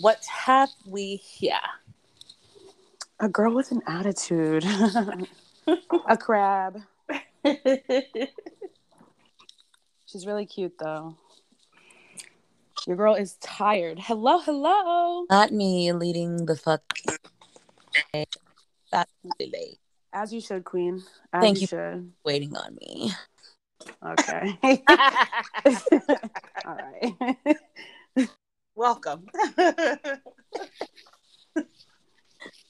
What have we here? A girl with an attitude. a crab. She's really cute though. Your girl is tired. Hello, hello. Not me leading the fuck. That's really late. As you should, Queen. As Thank you. you. should. Waiting on me. Okay. All right. Welcome.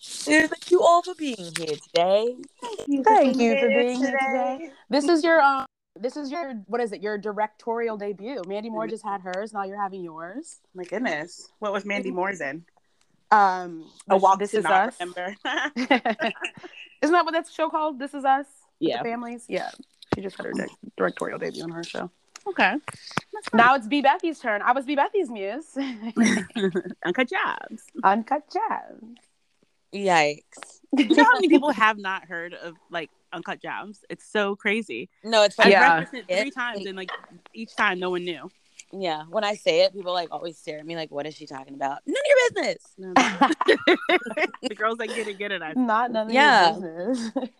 Thank you all for being here today. Thank you for being here today. This is your um this is your what is it? Your directorial debut. Mandy Moore just had hers. Now you're having yours. My goodness. What was Mandy Moore's in? Um A walk this to is not us. remember. Isn't that what that show called? This is us. Yeah. The families. Yeah. She just had her di- directorial debut on her show. Okay. Now it's B Bethy's turn. I was B Bethy's muse. Uncut jobs. Uncut gems. Yikes. You know how many people have not heard of like Uncut Jobs? It's so crazy. No, it's I funny. Yeah. referenced it three times and like each time no one knew. Yeah. When I say it, people like always stare at me like, what is she talking about? None of your business. No, no. the girls that get it, get it. I Not none of Yeah. your business.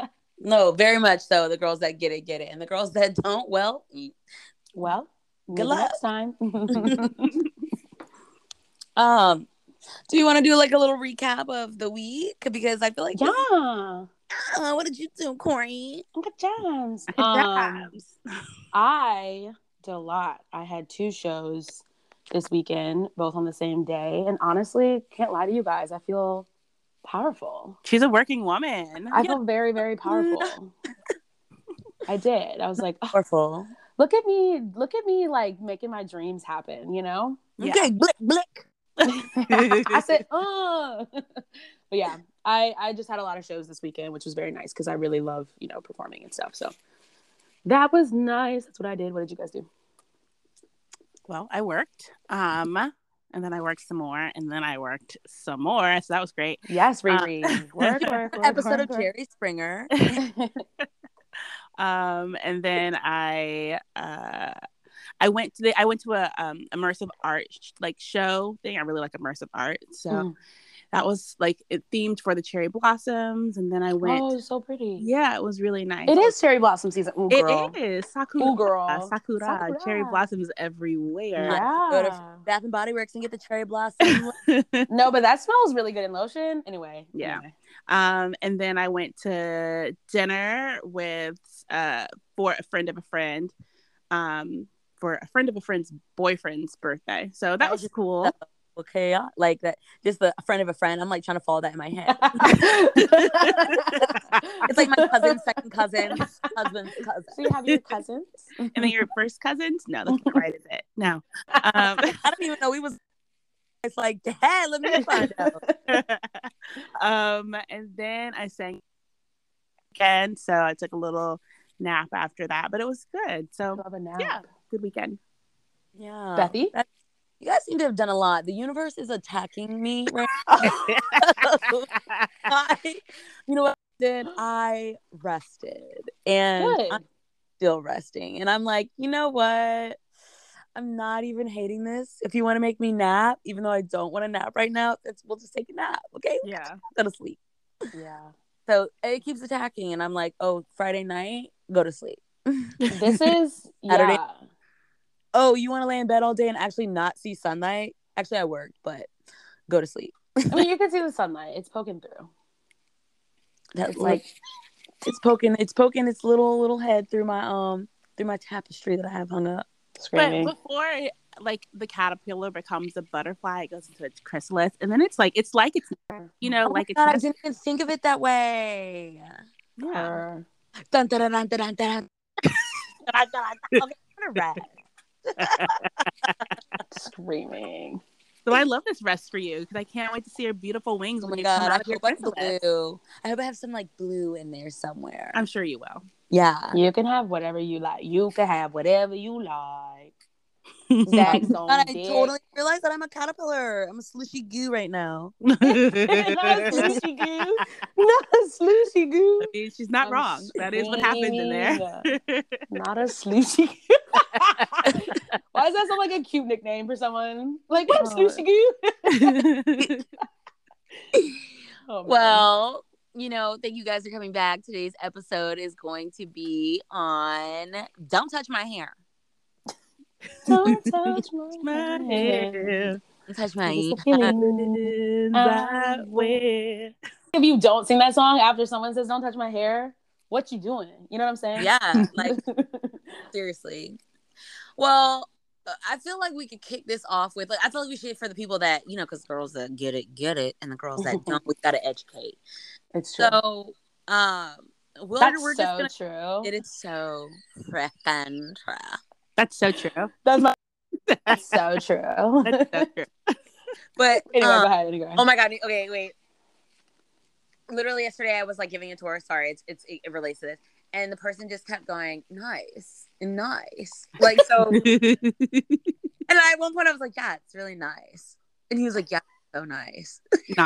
No, very much so. The girls that get it, get it. And the girls that don't, well. Well, Good maybe luck. next time. um, do you want to do like a little recap of the week? Because I feel like yeah. Uh, what did you do, Corey? Uncut gems. Uncut Um, Jobs. I did a lot. I had two shows this weekend, both on the same day. And honestly, can't lie to you guys, I feel powerful. She's a working woman. I feel very, very powerful. I did. I was like, oh, Powerful. Look at me, look at me like making my dreams happen, you know? Yeah. Okay, blick, blick. I said, oh. but yeah, I, I just had a lot of shows this weekend, which was very nice because I really love, you know, performing and stuff. So that was nice. That's what I did. What did you guys do? well, I worked. Um, and then I worked some more, and then I worked some more. So that was great. Yes, Uh, Riri. work, work, work. Episode work, of. Jerry Springer. Um and then i uh i went to the i went to a um immersive art sh- like show thing i really like immersive art so Mm. That was like it themed for the cherry blossoms and then i went Oh, so pretty. yeah it was really nice It is cherry blossom season. Ooh, girl. is sakura Ooh, girl. sakura. Sakura. cherry blossoms everywhere Go to Bath and Body Works and get the cherry blossom. no, but that smells really good in lotion. Anyway. Yeah. anyway. Um, and then I went to dinner with uh for a friend of a friend, um, for a friend of a friend's boyfriend's birthday. So that That was is- cool. Okay, like that. Just the friend of a friend. I'm like trying to follow that in my head. It's like my cousin's second cousin's husband's cousin. so you have your cousins? and then your first cousins? No, that's not right, is it? No. Um, I don't even know. We was. It's like, hey, let me find out. um, and then I sang again, so I took a little nap after that, but it was good. So Love a nap. yeah, good weekend. Yeah, Bethy? That- you guys seem to have done a lot. The universe is attacking me right I, you know what I did? I rested and Good. I'm still resting. And I'm like, you know what? I'm not even hating this. If you want to make me nap, even though I don't want to nap right now, it's, we'll just take a nap. Okay. yeah. Go to sleep. Yeah. So it keeps attacking. And I'm like, oh, Friday night, go to sleep. This is Saturday. yeah. Oh, you want to lay in bed all day and actually not see sunlight? Actually, I worked, but go to sleep. I mean, you can see the sunlight. It's poking through. That's like it's poking it's poking its little little head through my um through my tapestry that I have hung up. Screaming. But before like the caterpillar becomes a butterfly, it goes into its chrysalis, and then it's like it's like it's you know Oh like it's God, I didn't even think of it that way. yeah. Dun, dun, dun, dun, dun, dun, dun. Dun, dun, dun. Okay, I'm gonna rest. Screaming. So I love this rest for you because I can't wait to see your beautiful wings Oh when my you god, come I out of your hope chrysalis. blue. I hope I have some like blue in there somewhere. I'm sure you will. yeah. You can have whatever you like. You can have whatever you like. On I dick. totally realized that I'm a caterpillar. I'm a slushy goo right now. Not a slushy goo. Not a slushy goo. She's not I'm wrong. That is what happens in there. Not a slushy goo. Why does that sound like a cute nickname for someone? Like, what slushy goo? Oh. Well, you know, thank you guys for coming back. Today's episode is going to be on Don't Touch My Hair. Don't touch my My hair. hair Don't touch my hair. a feeling. I wear. If you don't sing that song after someone says "Don't touch my hair," what you doing? You know what I'm saying? Yeah, like seriously. Well, uh, I feel like we could kick this off with like I feel like we should for the people that you know because girls that get it get it and the girls that don't we gotta educate. it's true. So, um, we'll, That's we're so just gonna. true. It is so freaking true. That's so true. That's my. That's so true. That's so true. But anyway, um, go ahead. Anyway. Oh my god. Okay, wait. Literally yesterday, I was like giving a tour. Sorry, it's, it's it relates to this, and the person just kept going, "Nice, nice." Like so, and I, at one point I was like, "Yeah, it's really nice," and he was like, "Yeah, so nice."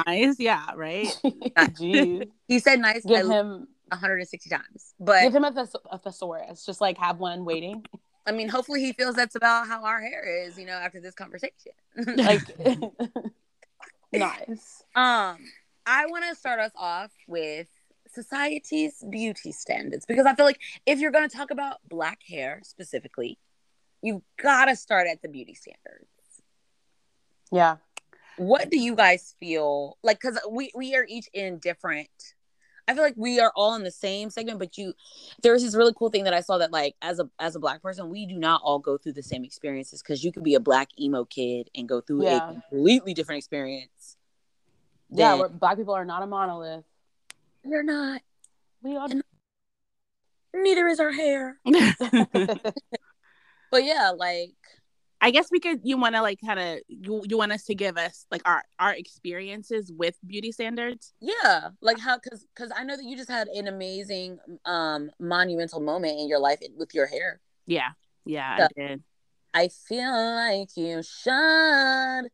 nice. Yeah, right. Jeez. He said, "Nice." Give him. 160 times, but Give him a, thes- a thesaurus. Just like have one waiting. I mean, hopefully he feels that's about how our hair is, you know, after this conversation. Like. nice. Um, I want to start us off with society's beauty standards because I feel like if you're going to talk about black hair specifically, you've got to start at the beauty standards. Yeah. What do you guys feel like? Because we we are each in different. I feel like we are all in the same segment, but you there's this really cool thing that I saw that like as a as a black person, we do not all go through the same experiences because you could be a black emo kid and go through Yeah. a completely different experience. Yeah. than- We're, black people are not a monolith. they're not. We are. And- Neither is our hair. But yeah, like I guess we could. You want to like kind of you, you want us to give us like our our experiences with beauty standards. yeah, like how because because I know that you just had an amazing um monumental moment in your life with your hair. Yeah, yeah, Yeah. I did. I feel like you should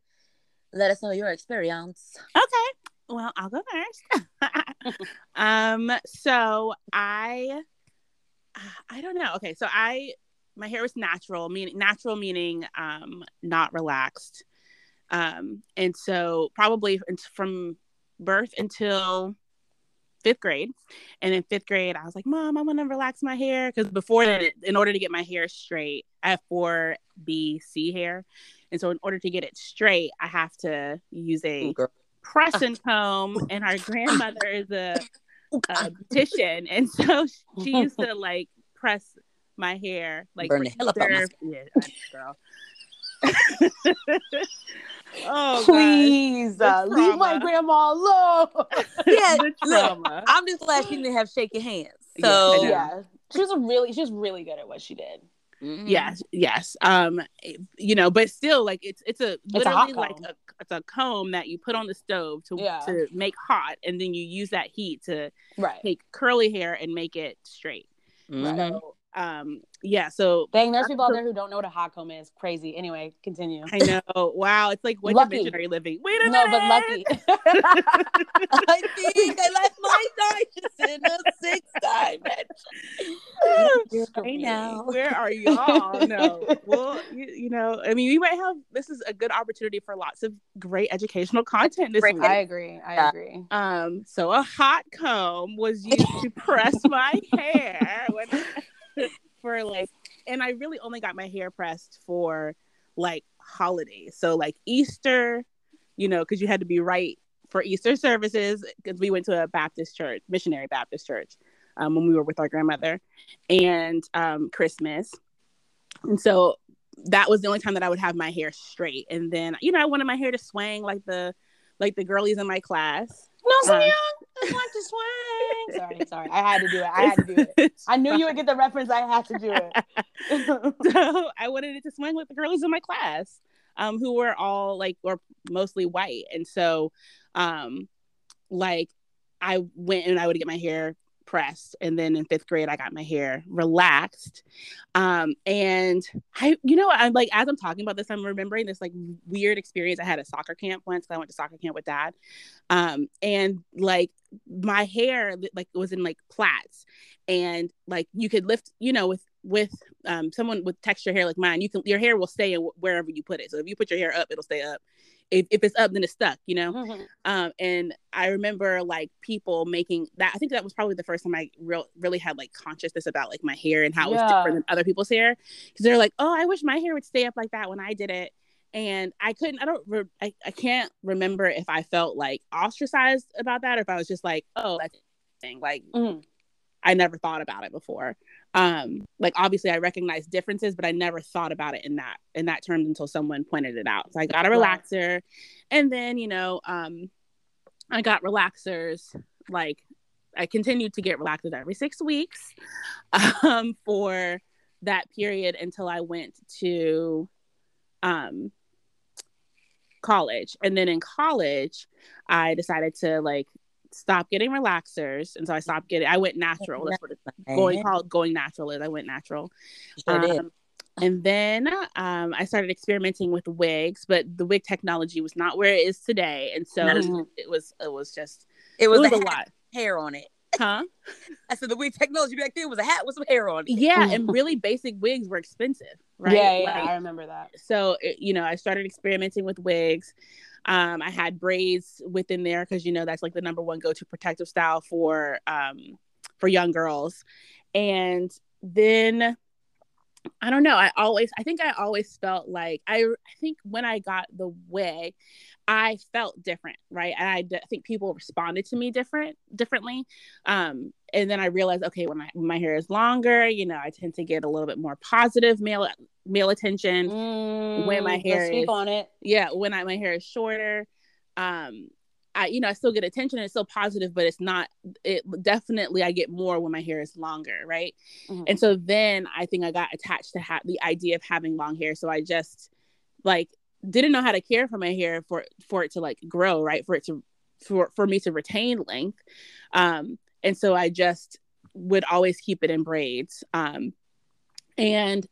let us know your experience. Okay. Well, I'll go first. um, so I I don't know. Okay, so I my hair was natural, meaning natural meaning um not relaxed. Um, and so probably from birth until fifth grade. And in fifth grade, I was like, Mom, I want to relax my hair. Because before that, in order to get my hair straight, I have 4BC hair. And so in order to get it straight, I have to use a girl. press and comb. And our grandmother is a, a beautician. And so she used to like press my hair, like Burn the hell up out my preserve- yeah, girl. oh. Please uh, leave my grandma alone. Yeah, the look. I'm just glad she didn't have shaky hands. So know. yeah, she was really she was really good at what she did. Mhm. yes yes um you know but still like it's it's a a literally hot like a it's a comb that you put on the stove to Yeah. to make hot and then you use that heat to Right. take curly hair and make it straight Mhm. so um yeah so Dang, there's people out there who don't know what a hot comb is. Crazy. Anyway, continue. i know wow it's like what Lucky. division are you living wait a minute. No, minute but lucky. I think I left my dice in a six dimension. Right now. where are y'all no well you, you know i mean we might have this is a good opportunity for lots of great educational content this Great. week I agree. I Yeah. agree. Um, so a hot comb was used to press my hair when for like, and I really only got my hair pressed for like holidays. So like Easter, you know, because you had to be right for Easter services because we went to a Baptist church, missionary Baptist church, um, when we were with our grandmother, and um, Christmas, and so that was the only time that I would have my hair straight. And then, you know, I wanted my hair to swing like the like the girlies in my class. No, Uh, young. I want to swing. Sorry, sorry. I had to do it. I had to do it. I knew you would get the reference. I had to do it. so I wanted it to swing with the girlies in my class, um, who were all like or mostly white, and so, um, like I went and I would get my hair and then in fifth grade i got my hair relaxed. Um, and i you know i'm like as i'm talking about this i'm remembering this like weird experience. I had at soccer camp once i went to soccer camp with dad. Um, and like my hair like was in like plaits. And like you could lift you know with with um, someone with texture hair like mine you can your hair will stay wherever you put it. So if you put your hair up it'll stay up if, if it's up then it's stuck you know mm-hmm. um, and i remember like people making that i think that was probably the first time i real, really had like consciousness about like my hair and how yeah. it was different than other people's hair because they're like oh i wish my hair would stay up like that when i did it and i couldn't i don't re- I, I can't remember if i felt like ostracized about that or if i was just like oh that's thing like mm-hmm. I never thought about it before. Um like obviously i recognize differences but i never thought about it in that in that terms until someone pointed it out. So i got a relaxer and then you know um i got relaxers like i continued to get relaxers every six weeks um for that period until i went to um college. And then in college i decided to like stop getting relaxers, and so I stopped getting. I went natural. That's what it's going called going natural is. I went natural. Sure um, and then um, I started experimenting with wigs, but the wig technology was not where it is today, and so mm-hmm. it was it was just it was, it was a, a lot hair on it. Huh? I said the wig technology back then was a hat with some hair on it. Yeah, and really basic wigs were expensive, right? Yeah, yeah, like, I remember that. So it, you know, I started experimenting with wigs. Um, I had braids within there because you know that's like the number one go-to protective style for um, for young girls. And then I don't know. I always, I think I always felt like I, I think when I got the wig, I felt different, right? And I d- think people responded to me different, differently. Um, and then I realized, okay, when, I, when my hair is longer, you know, I tend to get a little bit more positive male male attention. Mm, when my hair is on it, yeah, when I, my hair is shorter, um, I, you know, I still get attention and it's still positive, but it's not, it definitely, I get more when my hair is longer. Right. Mm-hmm. And so then I think I got attached to ha- the idea of having long hair. So I just like didn't know how to care for my hair for, for it to like grow, right. For it to, for, for me to retain length. Um, and so I just would always keep it in braids. Um, and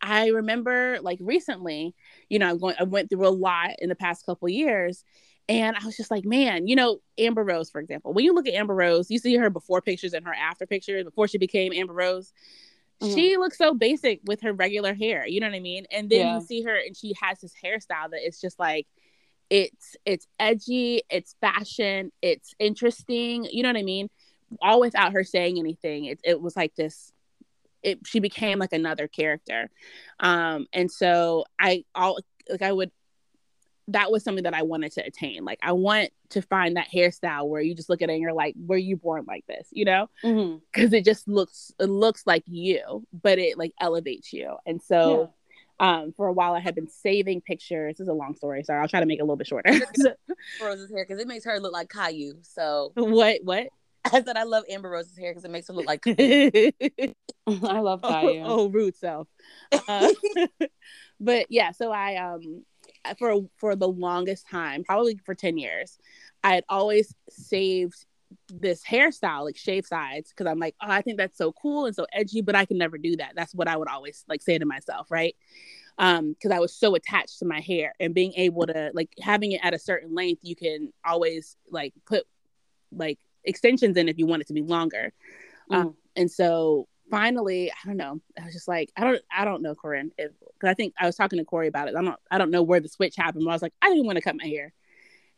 I remember like recently, you know, I'm going, I went through a lot in the past couple years and I was just like, man, you know, Amber Rose, for example, when you look at Amber Rose, you see her before pictures and her after pictures before she became Amber Rose. Mm-hmm. She looks so basic with her regular hair, you know what I mean? And then yeah. you see her and she has this hairstyle that it's just like it's it's edgy, it's fashion, it's interesting, you know what I mean? All without her saying anything. It it was like this it she became like another character. Um and so I all like I would that was something that I wanted to attain. Like I want to find that hairstyle where you just look at it and you're like, were you born like this? You know? Because mm-hmm. it just looks it looks like you, but it like elevates you. And so yeah. um for a while I had been saving pictures. This is a long story. Sorry, I'll try to make it a little bit shorter. Rose's hair because it makes her look like Caillou. So what what? I said I love Amber Rose's hair because it makes her look like I love Caillou. Oh, oh rude self. Uh, but yeah, so I um for for the longest time, probably for 10 years, I had always saved this hairstyle, like shave sides, because I'm like, oh, I think that's so cool and so edgy, but I can never do that. That's what I would always like say to myself, right? Um, because I was so attached to my hair and being able to like having it at a certain length, you can always like put like extensions in if you want it to be longer. Mm. Um, and so finally, I don't know. I was just like, I don't, I don't know, Corinne. Because I think I was talking to Corey about it. I don't, I don't know where the switch happened. But I was like, I didn't want to cut my hair.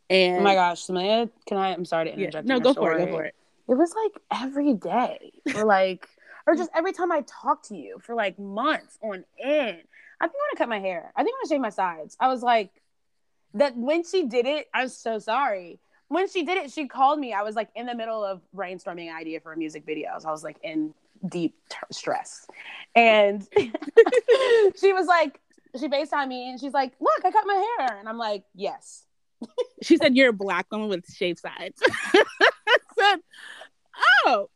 And oh my gosh, Samaya, can I? I'm sorry to interrupt. Yeah, no, go story. for it. Go for it. It was like every day, or like, or just every time I talked to you for like months on end. I think I want to cut my hair. I think I want to shave my sides. I was like, that when she did it, I was so sorry. When she did it, she called me. I was like in the middle of brainstorming an idea for a music video. So I was like in deep t- stress. And she was like, she FaceTimed me and she's like, look, I cut my hair. And I'm like, yes. she said, you're a black woman with shaved sides. I said, oh,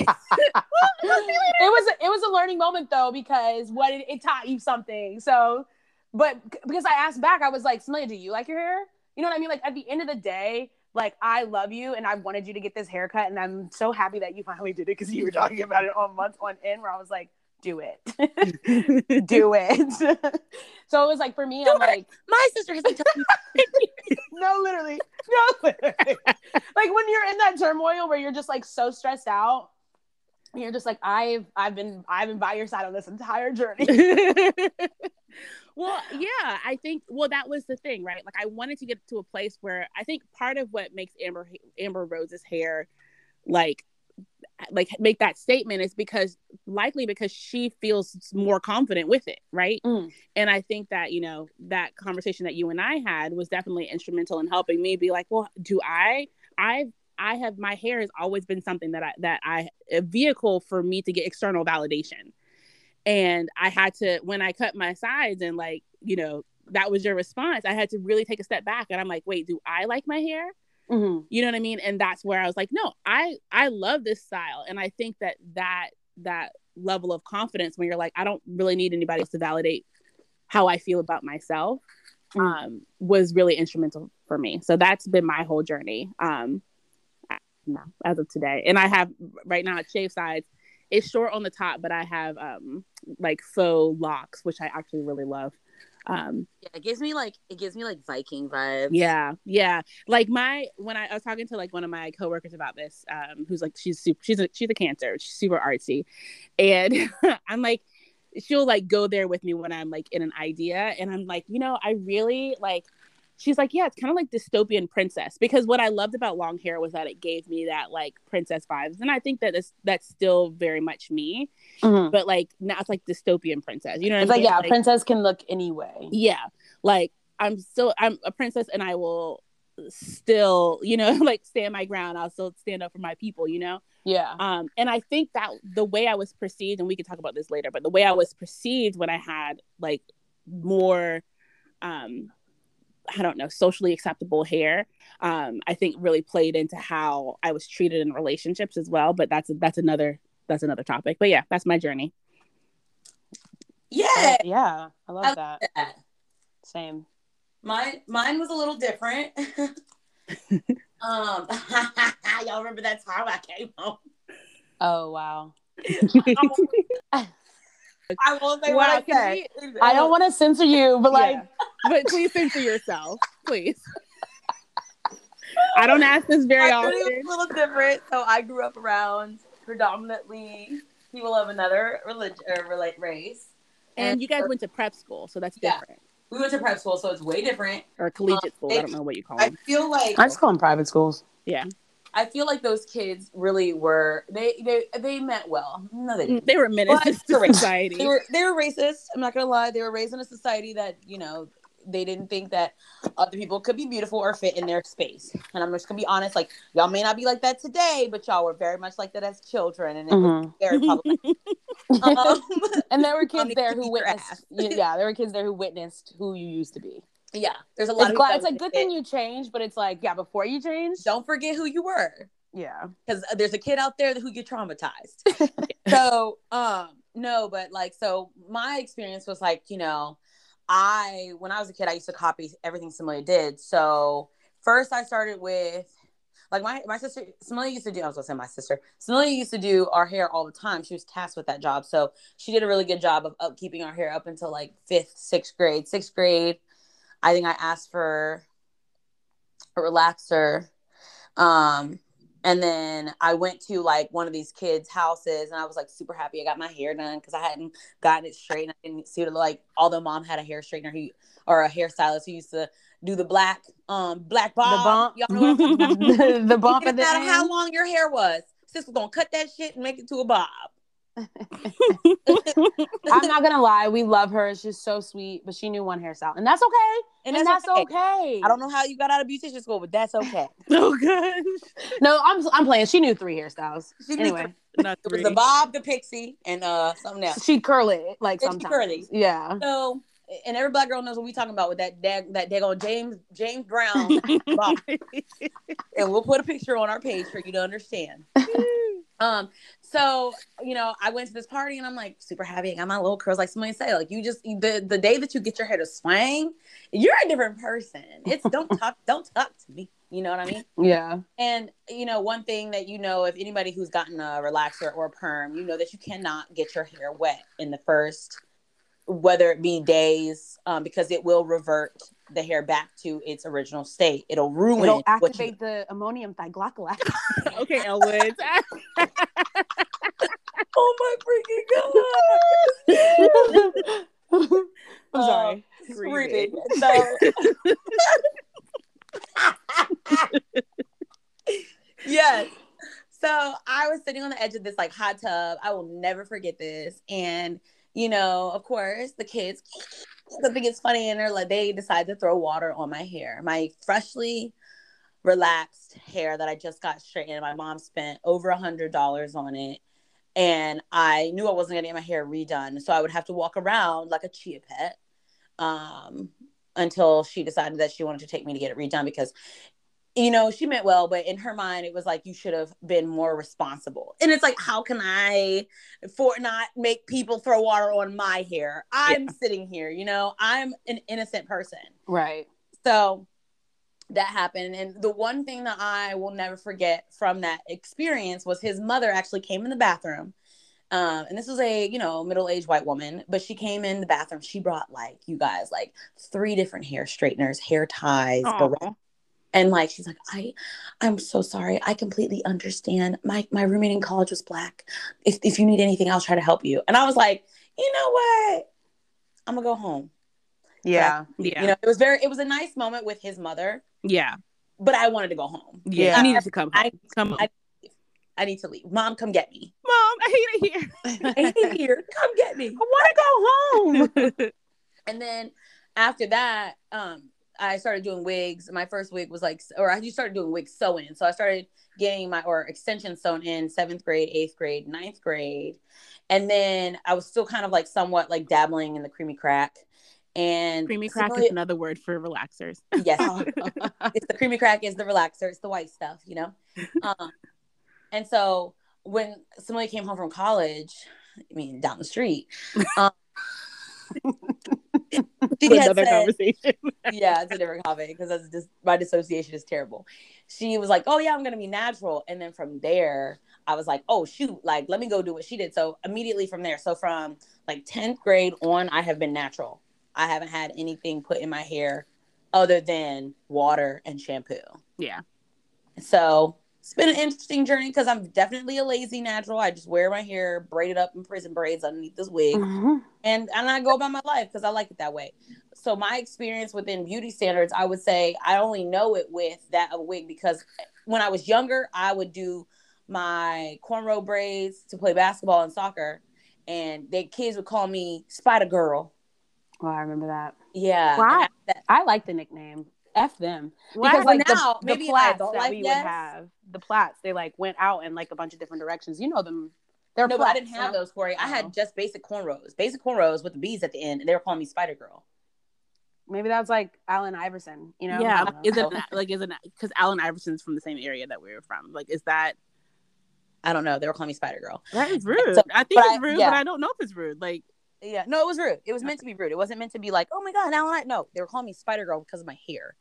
okay. it was a, it was a learning moment though because what it, it, taught you something. So, but because I asked back, I was like, Smelia, do you like your hair? You know what I mean? Like at the end of the day, like I love you and I wanted you to get this haircut and I'm so happy that you finally did it because you were talking about it on month on end where I was like, do it. do it. so it was like for me, I'm like My sister has been telling me. no, literally. No, literally. like when you're in that turmoil where you're just like so stressed out. You're just like I've I've been I've been by your side on this entire journey. well, yeah, I think well that was the thing, right? Like I wanted to get to a place where I think part of what makes Amber Amber Rose's hair like like make that statement is because likely because she feels more confident with it right Mm. and i think that you know that conversation that you and i had was definitely instrumental in helping me be like well do i i i have my hair has always been something that i that i a vehicle for me to get external validation. And i had to when i cut my sides and like you know that was your response i had to really take a step back and i'm like wait do i like my hair? Mhm. you know what i mean? And that's where i was like no i i love this style. And i think that that that level of confidence when you're like i don't really need anybody else to validate how i feel about myself Mm. um was really instrumental for me. So that's been my whole journey. Um no, as of today and i have right now at shave sides it's short on the top but i have um like faux locks which i actually really love um Yeah, it gives me like it gives me like Viking vibes. yeah, yeah. Like my when I, I was talking to like one of my coworkers about this, um, who's like she's super, she's a she's a cancer, she's super artsy, and I'm like, she'll like go there with me when I'm like in an idea, and I'm like, you know, I really like. She's like, yeah, it's kind of like dystopian princess because what I loved about long hair was that it gave me that like princess vibes, and I think that is that's still very much me, Mhm. but like now it's like dystopian princess. You know, what It's I like mean? yeah, princess can look any way. yeah like i'm still i'm a princess and i will still you know like stand my ground i'll still stand up for my people you know Yeah. um and i think that the way i was perceived and we can talk about this later but the way i was perceived when i had like more um i don't know socially acceptable hair um i think really played into how i was treated in relationships as well but that's that's another that's another topic but yeah that's my journey Yeah. Yeah. I love I love that. that. Same. Mine mine was a little different. um y'all remember that time I came home? Oh wow. I won't say Wow, what I can said. we- I don't want to censor you, but like Yeah. but please censor yourself, please. I don't ask this very I often. was a little different. So I grew up around predominantly people of another religion or relate race. And you guys went to prep school, so that's Yeah. different. We went to prep school, so it's way different. Or collegiate um, school. I don't know what you call it. I them. feel like I just call them private schools. I feel like those kids really were they they they meant well. No, they didn't. They were menaces Well, to society. They were they were racist. I'm not gonna lie. They were raised in a society that you know they didn't think that other people could be beautiful or fit in their space. And I'm just gonna be honest. Like y'all may not be like that today, but y'all were very much like that as children, and it was Mhm. very problematic. um, And there were kids there who witnessed. Yeah, there were kids there who witnessed who you used to be. Yeah, there's a lot It's, of glad, it's like good thing you changed, but it's like yeah, before you change. Don't forget who you were. Yeah. because there's a kid out there who get traumatized. so, um, no, but like, so my experience was like, you know, I when I was a kid, I used to copy everything Similia did. So first, I started with like my my sister Similia used to do. I was gonna say my sister Similia used to do our hair all the time. She was tasked with that job, so she did a really good job of upkeeping our hair up until like fifth, sixth grade. Sixth grade, I think I asked for a relaxer. Um, and then I went to like one of these kids' houses, and I was like super happy. I got my hair done because I hadn't gotten it straight. And I didn't see it like. Although mom had a hair straightener who or a hairstylist who used to do the black um black bob. bump. Y'all know what I'm about? the, the bump It the didn't matter how long your hair was. Sis was gonna cut that shit and make it to a bob. I'm not gonna lie, we love her. She's so sweet, but she knew one hairstyle, and that's okay. And, that's, okay. I don't know how you got out of beautician school, but that's okay. oh gosh. No, I'm I'm playing. She knew three hairstyles. She knew Anyway, Not It was the bob, the pixie, and uh something else. she'd curl it like She'd sometimes. curl it. Yeah. So, and every black girl knows what we talking about with that dag, that daggone James James Brown, bob. and we'll put a picture on our page for you to understand. Um, so you know, I went to this party and I'm like super happy. I got my little curls, like somebody say, like you just the the day that you get your hair to swing, you're a different person. It's don't talk, don't talk to me. You know what I mean? Yeah. And you know, one thing that you know, if anybody who's gotten a relaxer or a perm, you know that you cannot get your hair wet in the first, whether it be days, um, because it will revert the hair back to its original state. It'll ruin. It'll what activate you- the ammonium thioglycolate. Okay, Elle Woods. oh my freaking god! I'm sorry. Uh, screaming. Screaming. So. yes. So I was sitting on the edge of this like hot tub. I will never forget this. And you know, of course, the kids something is funny and they're like they decide to throw water on my hair. My freshly relaxed hair that I just got straightened. My mom spent over a hundred dollars on it. And I knew I wasn't gonna get my hair redone. So I would have to walk around like a chia pet um, until she decided that she wanted to take me to get it redone because you know she meant well but in her mind it was like you should have been more responsible. And it's like how can i for not make people throw water on my hair? I'm sitting here you know? I'm an innocent person. Right. so that happened and the one thing that i will never forget from that experience was his mother actually came in the bathroom um, and this was a you know middle-aged white woman but she came in the bathroom she brought like you guys like three different hair straighteners hair ties barrettes, and like she's like i i'm so sorry i completely understand my my roommate in college was black if, if you need anything i'll try to help you and i was like you know what i'm gonna go home Yeah. Yeah. you know it was very it was a nice moment with his mother yeah. but i wanted to go home Yeah. i You needed to come. I- come on. I- i need to leave mom come get me Mom, I hate it here. i hate it here come get me I want to go home. and then after that um i started doing wigs. My first wig was like or i just started doing wig sewing. So i started getting my or extension sewn in seventh grade eighth grade ninth grade. And then i was still kind of like somewhat like dabbling in the creamy crack. And Creamy crack is another word for relaxers. yes. It's the creamy crack is the relaxer. It's the white stuff you know? Um, and so when somebody came home from college i mean down the street um, another said- conversation. yeah, it's a different topic because that's just my dissociation is terrible. She was like, "Oh yeah, I'm gonna be natural," and then from there, I was like, "Oh shoot, like let me go do what she did." So immediately from there, so from like 10th grade on, I have been natural. I haven't had anything put in my hair other than water and shampoo. Yeah. So it's been an interesting journey because I'm definitely a lazy natural. I just wear my hair braided up in prison braids underneath this wig Mhm. and and I go about my life because I like it that way. So my experience within beauty standards, I would say I only know it with that of wig because when I was younger, I would do my cornrow braids to play basketball and soccer, and the kids would call me Spider Girl. Oh, I remember that. Yeah, after that- I like the nickname. F them. Wow. Because like now, the, maybe the in plats adult that life, we yes. would have, the plats, they like went out in like a bunch of different directions. You know them. They're no, but I didn't have huh? those, Corey. I Oh. had just basic cornrows, basic cornrows with the bees at the end, and they were calling me Spider Girl. Maybe that's like Allen Iverson. You know? Yeah. know. Is it like is it because Allen Iverson's from the same area that we were from? Like, is that I don't know. They were calling me Spider Girl. that is rude? So- I think but it's I- rude, yeah. but I don't know if it's rude. Like, Yeah, no, it was rude. It was meant to be rude. It wasn't meant to be like, oh my god, Allen. I-" No, they were calling me Spider Girl because of my hair.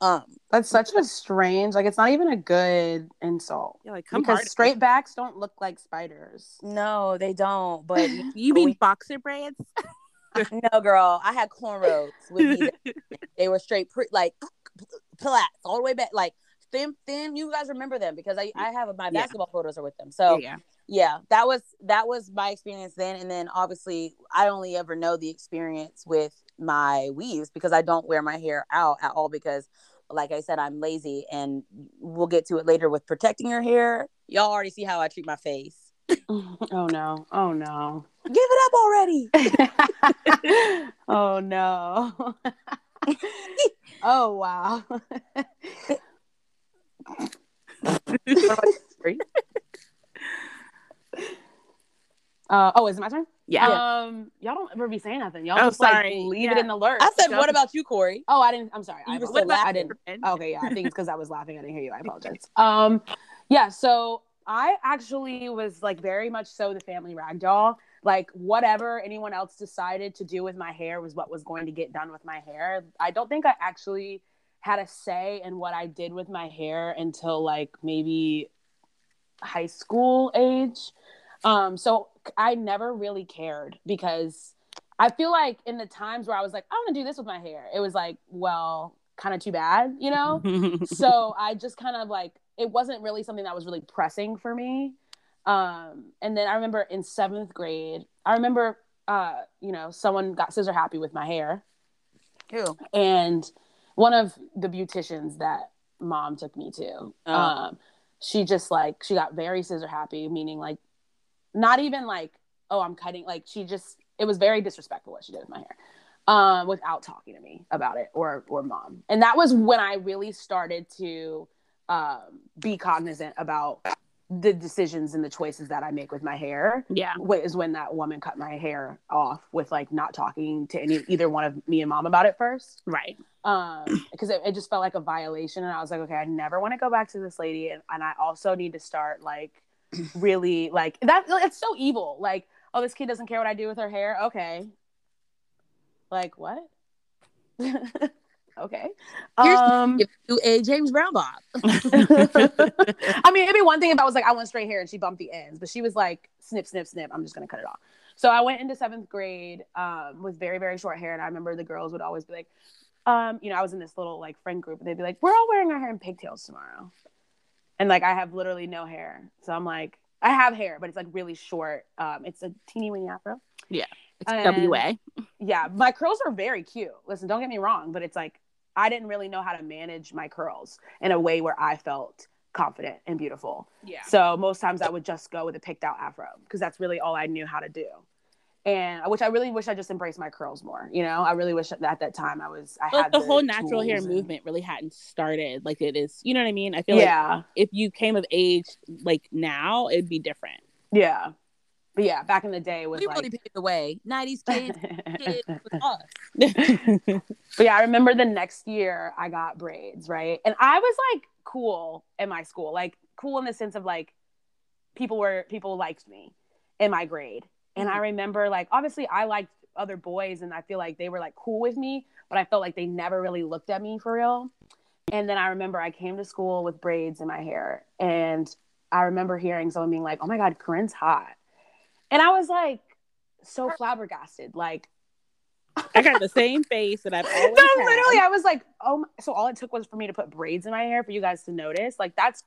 Um, That's such a strange. Like it's not even a good insult. yeah, like come because hard. straight backs don't look like spiders. no, they don't. But You mean boxer braids? no, girl, I had cornrows with these. they were straight, pre- like plaits all the way back, like thin, thin. You guys remember them because I, I have my Yeah. basketball photos are with them. So yeah. yeah that was that was my experience then and then obviously i only ever know the experience with my weaves because i don't wear my hair out at all because like i said i'm lazy and we'll get to it later with protecting your hair y'all already see how i treat my face oh no. Oh no. give it up already oh no. oh wow. Uh, oh, is it my turn? Yeah. Um, y'all don't ever be saying nothing. Y'all Oh, just like leave Yeah. it in the lurch. i said Go- what about you corey Oh, I didn't. I'm sorry. I You were apologize. so what I didn't. friend? Okay, yeah. I think it's because I was laughing. I didn't hear you. I apologize. Um, yeah. So I actually was like very much so the family rag doll. Like whatever anyone else decided to do with my hair was what was going to get done with my hair. I don't think I actually had a say in what I did with my hair until like maybe high school age. Um, so I never really cared because I feel like in the times where I was like, I want to do this with my hair, it was like, well, kind of too bad, you know? so I just kind of like, it wasn't really something that was really pressing for me. Um, and then I remember in seventh grade, I remember, uh, you know, someone got scissor happy with my hair. Who? And one of the beauticians that mom took me to, Oh. um, she just like, she got very scissor happy, meaning like, not even like, oh, I'm cutting, like, she just, it was very disrespectful what she did with my hair um, without talking to me about it or or mom. And that was when I really started to um, be cognizant about the decisions and the choices that I make with my hair. yeah. Is when that woman cut my hair off with like not talking to any either one of me and mom about it first. Right. Um, because it, it just felt like a violation, and I was like, okay, I never want to go back to this lady, and, and I also need to start like really like that. It's so evil. Like, oh, this kid doesn't care what I do with her hair. Okay, like what? okay. Here's- um, a James Brown bob. I mean, it'd be one thing if I was like, I want straight hair and she bumped the ends, but she was like, snip, snip, snip. I'm just gonna cut it off. So I went into seventh grade um, with very, very short hair, and I remember the girls would always be like, um, you know, I was in this little like friend group, and they'd be like, "We're all wearing our hair in pigtails tomorrow," and like I have literally no hair, so I'm like, I have hair, but it's like really short. Um, it's a teeny weeny afro. Yeah, it's And- WA. Yeah, my curls are very cute. Listen, don't get me wrong, but it's like I didn't really know how to manage my curls in a way where I felt confident and beautiful. Yeah. So most times I would just go with a picked out afro because that's really all I knew how to do. And which I really wish I just embraced my curls more. You know, I really wish that at that time I was I Like had the whole natural hair and- movement really hadn't started like it is. You know what I mean? I feel like if you came of age like now, it'd be different. yeah, but yeah. Back in the day it was We like. really paved the way. 90s kids, kids with us. But yeah, I remember the next year I got braids, right? And I was like cool in my school, like cool in the sense of like people were people liked me in my grade. And I mm-hmm. remember like obviously I liked other boys and I feel like they were like cool with me, but I felt like they never really looked at me for real. And then I remember I came to school with braids in my hair and I remember hearing someone being like, "Oh my god, Corinne's hot." And I was like so flabbergasted, like I got the same face that I've always no, had. literally, I was like, oh, my, so all it took was for me to put braids in my hair for you guys to notice. Like, that's,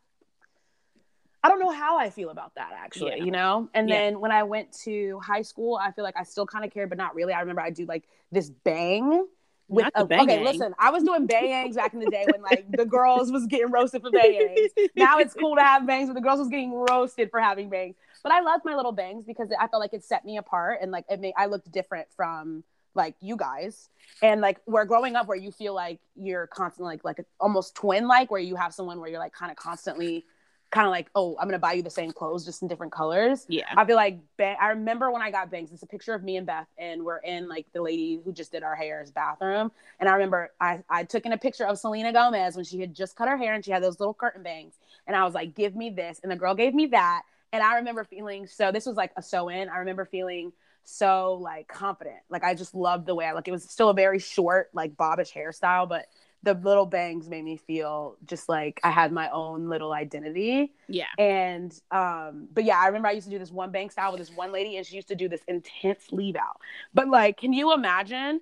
I don't know how I feel about that actually, Yeah. you know? And Yeah. then when I went to high school, I feel like I still kind of cared, but not really. I remember I do like this bang. With a, bang okay, listen, I was doing bangs back in the day when like the girls was getting roasted for bangs. Now it's cool to have bangs, but the girls was getting roasted for having bangs. But I loved my little bangs because I felt like it set me apart and like it made I looked different from like you guys. And like we're growing up where you feel like you're constantly like like almost twin like where you have someone where you're like kind of constantly kind of like oh i'm gonna buy you the same clothes just in different colors. Yeah. i feel like ba- i remember when i got bangs it's a picture of me and beth and we're in like the lady who just did our hair's bathroom. And i remember i i took in a picture of selena gomez when she had just cut her hair and she had those little curtain bangs. And i was like give me this. And the girl gave me that and i remember feeling so this was like a sew in i remember feeling so like confident. Like I just loved the way I look. It was still a very short, like bobbish hairstyle, but the little bangs made me feel just like I had my own little identity. Yeah. And um, but yeah, I remember I used to do this one bang style with this one lady, and she used to do this intense leave out. But like, can you imagine?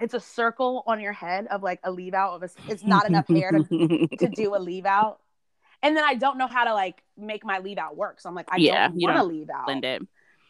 It's a circle on your head of like a leave out of a. It's not enough hair to to do a leave out. And then I don't know how to like make my leave out work. So I'm like, I Yeah, don't want to leave out. Blend it.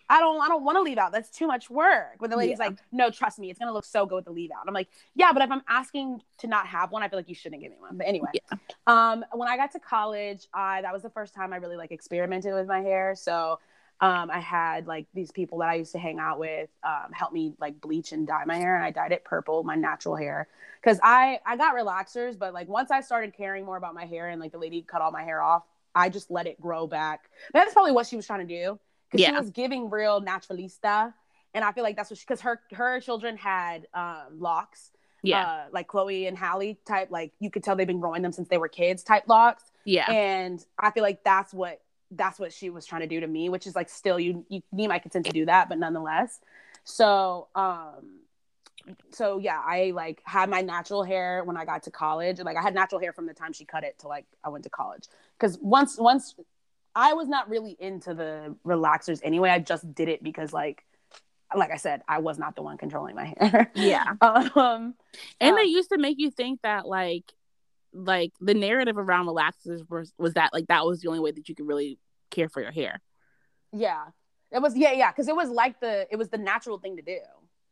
I don't I don't want to leave out. That's too much work. But the lady's Yeah. like, no, trust me, it's gonna look so good with the leave out. I'm like, yeah, but if I'm asking to not have one, I feel like you shouldn't give me one. But anyway, Yeah. um, when I got to college, I that was the first time I really like experimented with my hair. So um, I had like these people that I used to hang out with um, help me like bleach and dye my hair, and I dyed it purple, my natural hair, because I I got relaxers, but like once I started caring more about my hair and like the lady cut all my hair off, I just let it grow back. That's probably what she was trying to do because she was giving real naturalista, and I feel like that's what because her her children had um, locks, Yeah. uh, like Chloe and Halle type, like you could tell they've been growing them since they were kids type locks, yeah. and I feel like that's what that's what she was trying to do to me, which is like still you you need my consent to do that, but nonetheless. So um so yeah, I like had my natural hair when I got to college. Like I had natural hair from the time she cut it to like I went to college. Because once once I was not really into the relaxers anyway. I just did it because like like I said, I was not the one controlling my hair. Yeah. um, And uh, they used to make you think that like like the narrative around relaxers was was that like that was the only way that you could really care for your hair. yeah, it was yeah yeah because it was like the it was the natural thing to do.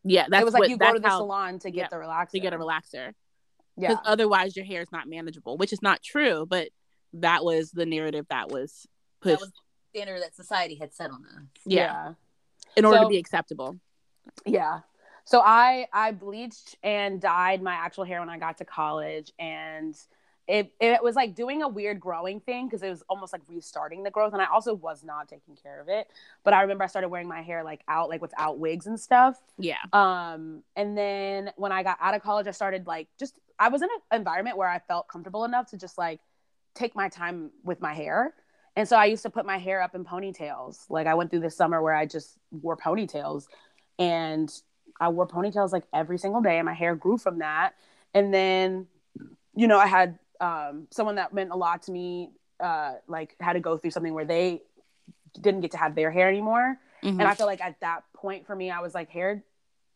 Yeah, that's it was like what, you go to the how- salon to get Yep, the relaxer. to get a relaxer yeah. because otherwise your hair is not manageable, which is not true. But that was the narrative that was pushed That was the standard that society had set on us. yeah, in order So- to be acceptable. yeah so i i bleached and dyed my actual hair when i got to college and it, it was like doing a weird growing thing because it was almost like restarting the growth and i also was not taking care of it. But i remember i started wearing my hair like out like without wigs and stuff. Yeah, um and then when i got out of college i started like just i was in an environment where i felt comfortable enough to just like take my time with my hair. And so i used to put my hair up in ponytails. Like i went through this summer where i just wore ponytails and i wore ponytails like every single day and my hair grew from that and then you know i had um someone that meant a lot to me uh like had to go through something where they didn't get to have their hair anymore Mhm. and I feel like at that point for me, I was like, hair,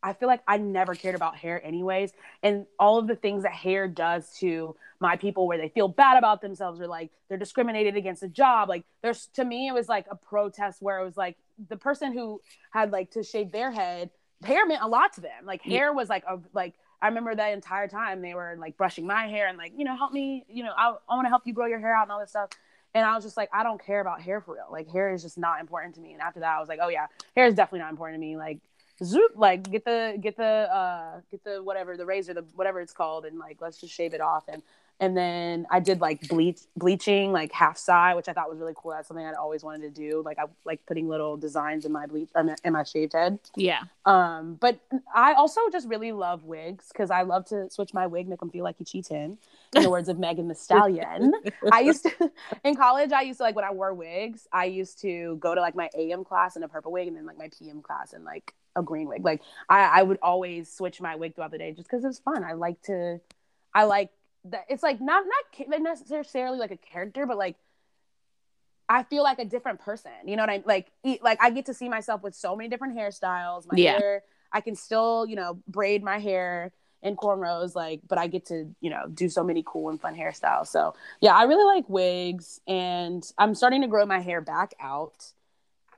I feel like I never cared about hair anyways. And all of the things that hair does to my people where they feel bad about themselves or like they're discriminated against a job. Like there's to me, it was like a protest where it was like the person who had like to shave their head, hair meant a lot to them. Like hair was like a like I remember that entire time they were like brushing my hair and like, you know, help me, you know, I, I want to help you grow your hair out and all this stuff. And I was just like, I don't care about hair for real. Like hair is just not important to me. And after that, I was like, oh yeah, hair is definitely not important to me. Like zoop, like get the get the uh get the whatever the razor, the whatever it's called, and like let's just shave it off. And and then I did like bleach bleaching, like half side, which I thought was really cool. That's something I'd always wanted to do. Like I like putting little designs in my bleach in my shaved head. yeah, Um, but I also just really love wigs because I love to switch my wig, make them feel like you cheating. In the words of Megan Thee Stallion, I used to in college. I used to like when I wore wigs. I used to go to like my AM class in a purple wig, and then like my PM class in like a green wig. Like I, I would always switch my wig throughout the day just because it was fun. I like to, I like that. It's like not not necessarily like a character, but like I feel like a different person. You know what I mean? like? Like I get to see myself with so many different hairstyles. My Yeah. hair, I can still, you know, braid my hair in cornrows, like, but I get to, you know, do so many cool and fun hairstyles. So yeah, I really like wigs, and I'm starting to grow my hair back out.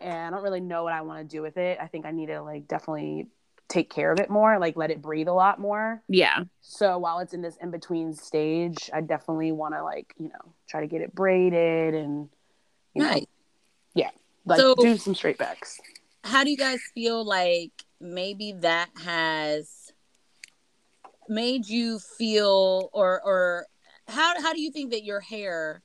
And I don't really know what I want to do with it. I think I need to like definitely take care of it more, like let it breathe a lot more. yeah, So while it's in this in between stage, I definitely want to like, you know, try to get it braided and you know, Nice. like So- do some straight backs. How do you guys feel like maybe that has made you feel or or how how do you think that your hair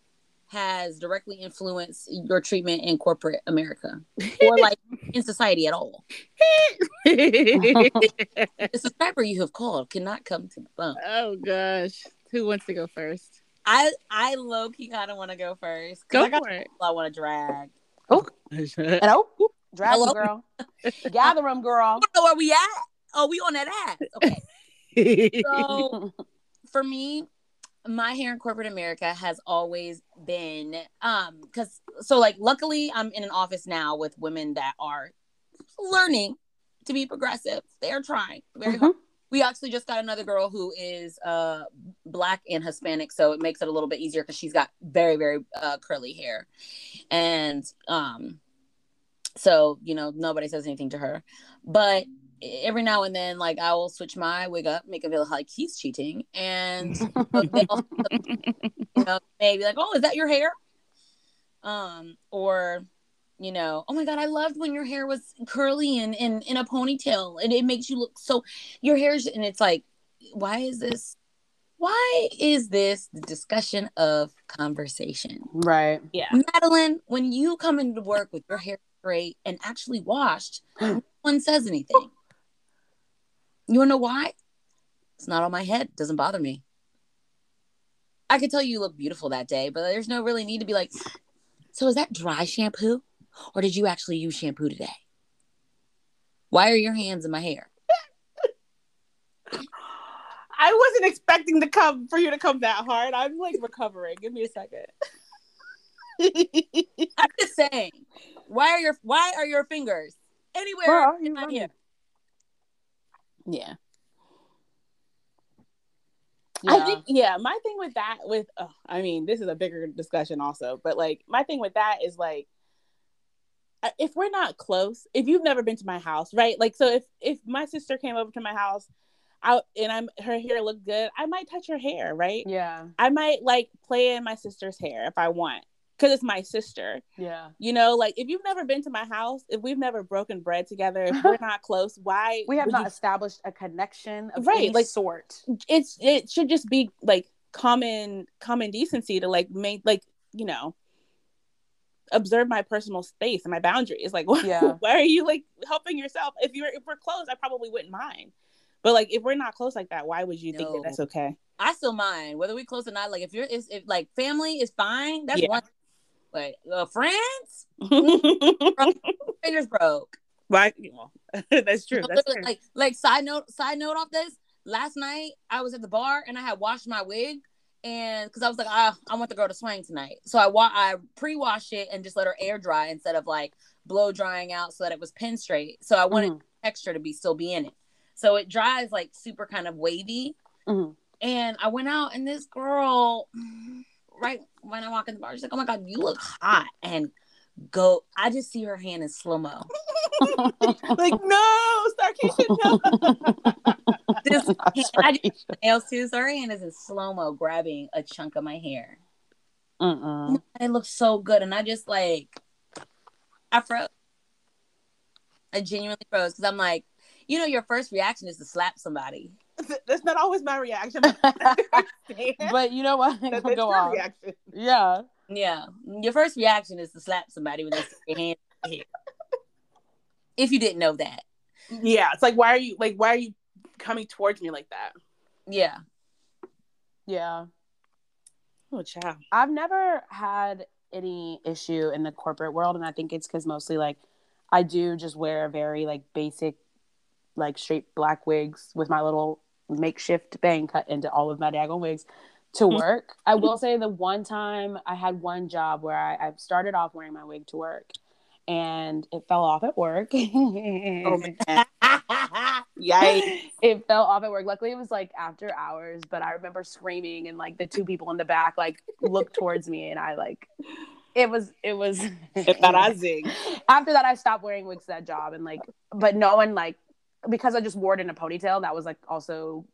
has directly influenced your treatment in corporate America or like in society at all? The subscriber you have called cannot come to the phone. oh gosh, who wants to go first? I I low key kind of want to go first. Go I got for it. I want to drag. Oh. And oh, drag 'em, Hello? girl, gather them, girl. I don't where we at. Oh, we on that ass. Okay. So for me, my hair in corporate America has always been um because so like luckily I'm in an office now with women that are learning to be progressive. They're trying very hard. We actually just got another girl who is uh black and Hispanic, so it makes it a little bit easier because she's got very very uh, curly hair, and um, so you know nobody says anything to her, but every now and then like I will switch my wig up, make it feel like he's cheating, and they'll you know, maybe like, oh, is that your hair? Um, or you know, oh my god, I loved when your hair was curly and in in a ponytail, and it makes you look so. Your hair's and it's like, why is this? Why is this the discussion of conversation? Right. yeah, Madeline, when you come into work with your hair straight and actually washed, no one says anything. You wanna know why? It's not on my head. It doesn't bother me. I could tell you look beautiful that day, but there's no really need to be like, so is that dry shampoo? Or did you actually use shampoo today? Why are your hands in my hair? I wasn't expecting to come for you to come that hard. I'm like recovering. Give me a second. I'm just saying. Why are your why are your fingers anywhere in my hair? Yeah. Yeah. I think yeah, my thing with that with oh, I mean, this is a bigger discussion also, but like my thing with that is like if we're not close, if you've never been to my house, right? Like so if if my sister came over to my house out and I'm her hair looked good, I might touch her hair, right? yeah, I might like play in my sister's hair if I want cuz it's my sister. yeah. You know, like if you've never been to my house, if we've never broken bread together, if we're not close, why We have not you established a connection of Right, any like- sort. it's it should just be like common common decency to like make like you know observe my personal space and my boundaries like why, Yeah. why are you like helping yourself if you're if we're close i probably wouldn't mind but like if we're not close like that why would you think that that's okay I still mind whether we close or not. Like if you're is if like family is fine, that's Yeah. one. But uh, friends, fingers broke. well, that's true that's true. like like side note side note off this. Last night i was at the bar and i had washed my wig and because i was like ah, i want the girl to swing tonight. So i wa- i pre-washed it and just let her air dry instead of like blow drying out so that it was pin straight. So i wanted Mhm. texture to be still be in it. So it dries like super kind of wavy. Mhm. and i went out and this girl right when i walk in the bar she's like oh my god you look hot and go i just see her hand in slow-mo like no starkation no This- Sorry. nails too. So her hand is in slow mo grabbing a chunk of my hair. Mm-mm. It looks so good, and I just like I froze. I genuinely froze because I'm like, you know, your first reaction is to slap somebody. that's not always my reaction but, but you know what? that's Go your on. reaction Yeah. Yeah, your first reaction is to slap somebody with they your hand in your hair. If you didn't know that, yeah it's like why are you like why are you coming towards me like that yeah, Yeah. oh child I've never had any issue in the corporate world, and I think it's because mostly like I do just wear very like basic, like straight black wigs with my little makeshift bang cut into all of my daggone wigs to mm-hmm. work. I will say the one time I had one job where I, I started off wearing my wig to work, and it fell off at work. oh man yikes it fell off at work. Luckily, it was like after hours, but I remember screaming and like the two people in the back like looked towards me, and I like it was it was. Embarrassing. after that, I stopped wearing wigs to that job, and like, but no one like because I just wore it in a ponytail. That was like also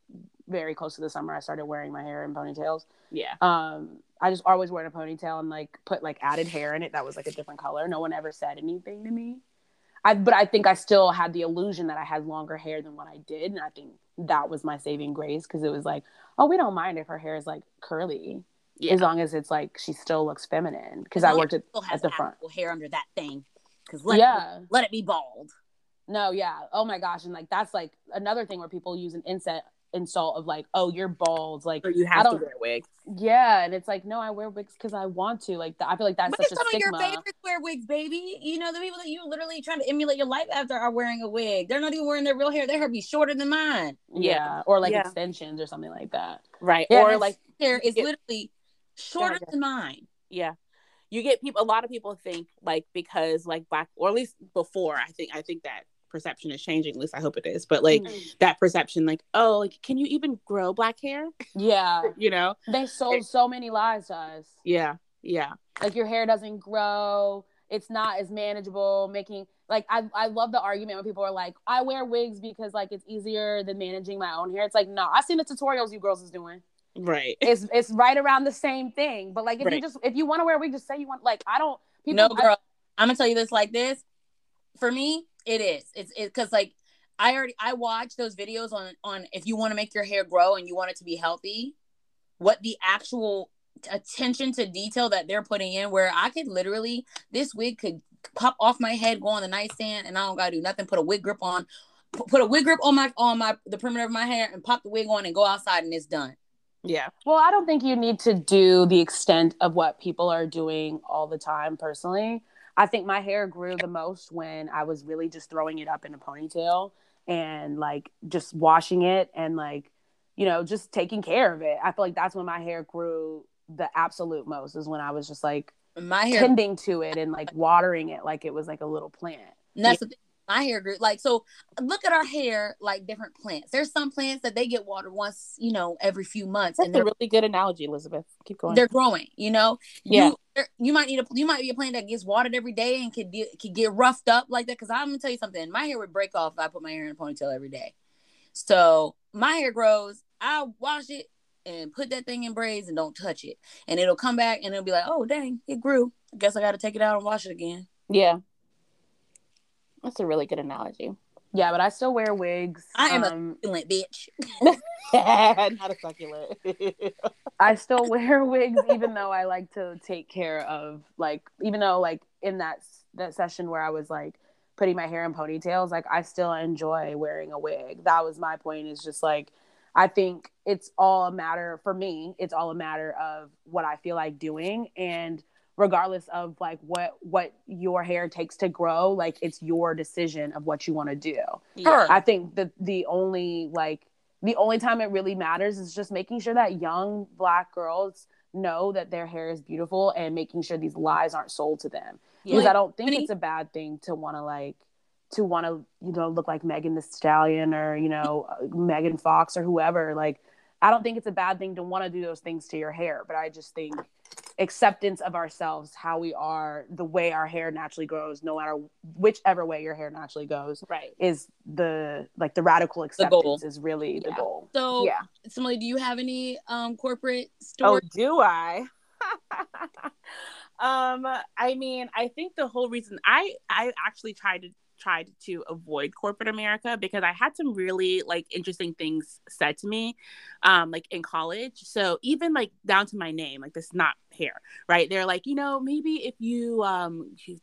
very close to the summer. I started wearing my hair in ponytails. Yeah. Um, I just always wore in a ponytail and like put like added hair in it that was like a different color. No one ever said anything to me. I but I think I still had the illusion that I had longer hair than what I did, and I think that was my saving grace because it was like, oh, we don't mind if her hair is like curly Yeah. as long as it's like she still looks feminine. Because I worked at, still has at the front. hair under that thing. Because let Yeah. it, let it be bald. No, yeah. Oh my gosh, and like that's like another thing where people use an insult insult of like, oh, you're bald. Like, So you have to don't- wear a wig. yeah, and it's like, no, I wear wigs because I want to. Like, I feel like that's But such some a of your stigma. favorites wear wigs, baby. You know, the people that you literally trying to emulate your life after are wearing a wig. They're not even wearing their real hair. Their hair be shorter than mine. yeah. or like Yeah. extensions or something like that. Right. Yeah, or like Hair is get- literally shorter ahead. than mine. yeah. You get people a lot of people think like because like black or at least before I think I think that perception is changing, at least I hope it is. But like Mm. that perception, like, oh, like can you even grow black hair? Yeah, You know? they sold so many lies to us. Yeah. Yeah. Like your hair doesn't grow. It's not as manageable. Making like I I love the argument when people are like, I wear wigs because like it's easier than managing my own hair. It's like, no, I've seen the tutorials you girls is doing. Right. it's it's right around the same thing. But like if you just if you want to wear a wig, just say you want like I don't people no, I- girl. I, am gonna tell you this like this. For me, it is. It's it because like I already I watch those videos on on if you want to make your hair grow and you want it to be healthy, what the actual attention to detail that they're putting in. Where I could literally this wig could pop off my head, go on the nightstand, and I don't gotta do nothing. Put a wig grip on, put a wig grip on my on my the perimeter of my hair, and pop the wig on and go outside, and it's done. Yeah. well, I don't think you need to do the extent of what people are doing all the time personally. I think my hair grew the most when I was really just throwing it up in a ponytail and like just washing it and like you know, just taking care of it. I feel like that's when my hair grew the absolute most is when I was just like My hair tending to it and like watering it like it was like a little plant. And that's the thing. My hair grew like so. Look at our hair, like different plants. There's some plants that they get watered once, you know, every few months, That's and a they're really good analogy, Elizabeth. Keep going. they're growing. You know, Yeah. You, Er, you might need a you might be a plant that gets watered every day and could de- could get roughed up like that. Because I'm gonna tell you something. My hair would break off if I put my hair in a ponytail every day. So my hair grows. I wash it and put that thing in braids and don't touch it, and it'll come back and it'll be like, oh dang, it grew. I guess I got to take it out and wash it again. yeah. That's a really good analogy. Yeah, but I still wear wigs. I am a- um, Succulent bitch. Not a succulent. I still wear wigs even though I like to take care of like even though like in that that session where I was like putting my hair in ponytails like I still enjoy wearing a wig. That was my point is just like I think it's all a matter for me it's all a matter of what I feel like doing and regardless of like what what your hair takes to grow like it's your decision of what you want to do. Her. I think that the only like the only time it really matters is just making sure that young black girls know that their hair is beautiful and making sure these lies aren't sold to them. Because Yeah. I don't think Really? it's a bad thing to want to like to want to you know look like Megan Thee Stallion or you know uh, Megan Fox or whoever. Like I don't think it's a bad thing to want to do those things to your hair, but I just think acceptance of ourselves, how we are, the way our hair naturally grows, no matter whichever way your hair naturally goes, right. is the like the radical acceptance is really the goal. So, Yeah. Simile, do you have any um corporate Oh, stories? do I? um, I mean, I think the whole reason I I actually tried to tried to avoid corporate America because I had some really like interesting things said to me, um, like in college. So even like down to my name, like this is not hair, right? They're like, you know, maybe if you um you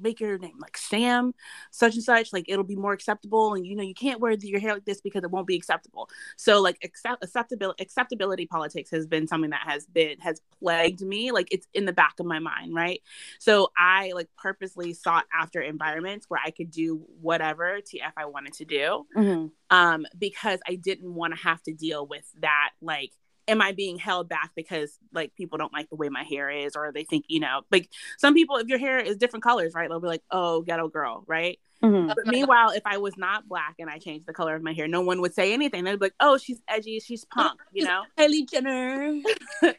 make your name like Sam, such and such, like it'll be more acceptable. And you know, you can't wear your hair like this because it won't be acceptable. So like accept acceptability acceptability politics has been something that has been has plagued me. Like it's in the back of my mind, right? So I like purposely sought after environments where I could do whatever TF I wanted to do. Um, because I didn't want to have to deal with that like am I being held back because like people don't like the way my hair is or they think, you know, like some people if your hair is different colors, right? They'll be like, "Oh, ghetto girl," right? Mhm. But meanwhile, if I was not black and I changed the color of my hair, no one would say anything. They'd be like, "Oh, she's edgy, she's punk," you know? Kylie Jenner.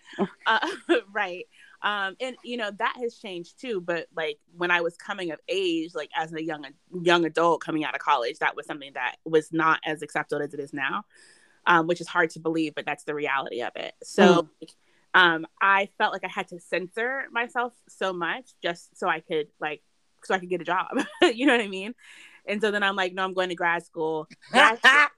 uh, right. Um, and you know that has changed too. But like when I was coming of age, like as a young young adult coming out of college, that was something that was not as accepted as it is now, um, which is hard to believe, but that's the reality of it. So. Um, I felt like I had to censor myself so much just so I could like so I could get a job. you know what I mean? And so then I'm like, no, I'm going to grad school.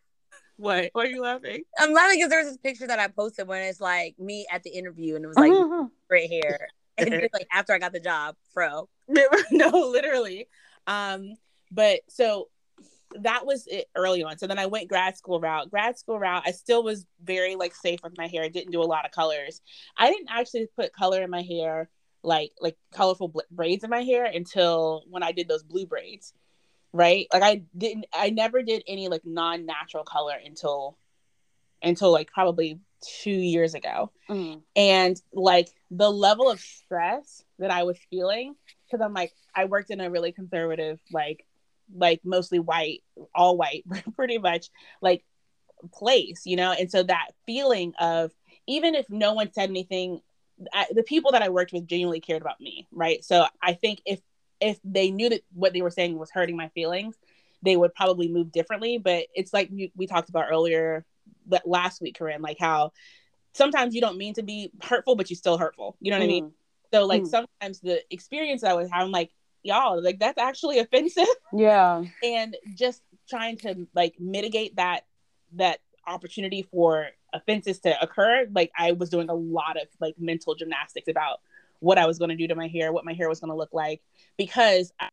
What? Why are you laughing? I'm laughing because there's this picture that I posted when it's like me at the interview and it was like Mhm. gray hair. And then, like after I got the job, fro. no, literally. Um, but so that was it early on. So then I went grad school route. Grad school route, I still was very like safe with my hair. I didn't do a lot of colors. I didn't actually put color in my hair, like like colorful bl- braids in my hair until when I did those blue braids. Right? Like I didn't I never did any like non-natural color until until like probably 2 years ago Mhm. and like the level of stress that I was feeling because I'm like I worked in a really conservative like like mostly white all white pretty much like place you know and so that feeling of even if no one said anything I, the people that I worked with genuinely cared about me right so I think if if they knew that what they were saying was hurting my feelings they would probably move differently but it's like we, we talked about earlier that last week Corinne like how sometimes you don't mean to be hurtful, but you're still hurtful. You know what I mean? Mhm. So like Mm. sometimes the experience I was having, like, y'all, like that's actually offensive. Yeah. and just trying to like mitigate that that opportunity for offenses to occur, like I was doing a lot of like mental gymnastics about what I was going to do to my hair, what my hair was going to look like, because I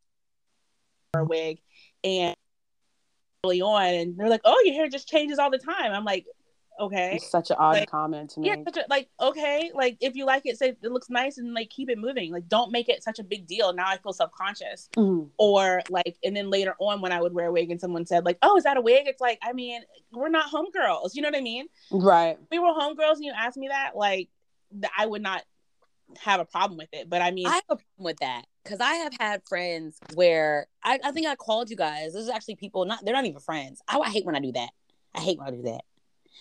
wore a wig and early on, and they're like, "Oh, your hair just changes all the time." I'm like, Okay. It's such an odd Like, comment to me Yeah, such a, like okay, like if you like it, say it looks nice and like keep it moving. Like don't make it such a big deal. Now I feel self conscious. Mhm. Or like, and then later on when I would wear a wig and someone said like, "Oh, is that a wig?" It's like, I mean, we're not homegirls. You know what I mean? Right. If we were homegirls and you asked me that, like, th- I would not have a problem with it. But I mean, I have a problem with that because I have had friends where I, I think I called you guys. This is actually people not they're not even friends. I, I hate when I do that. I hate when I do that.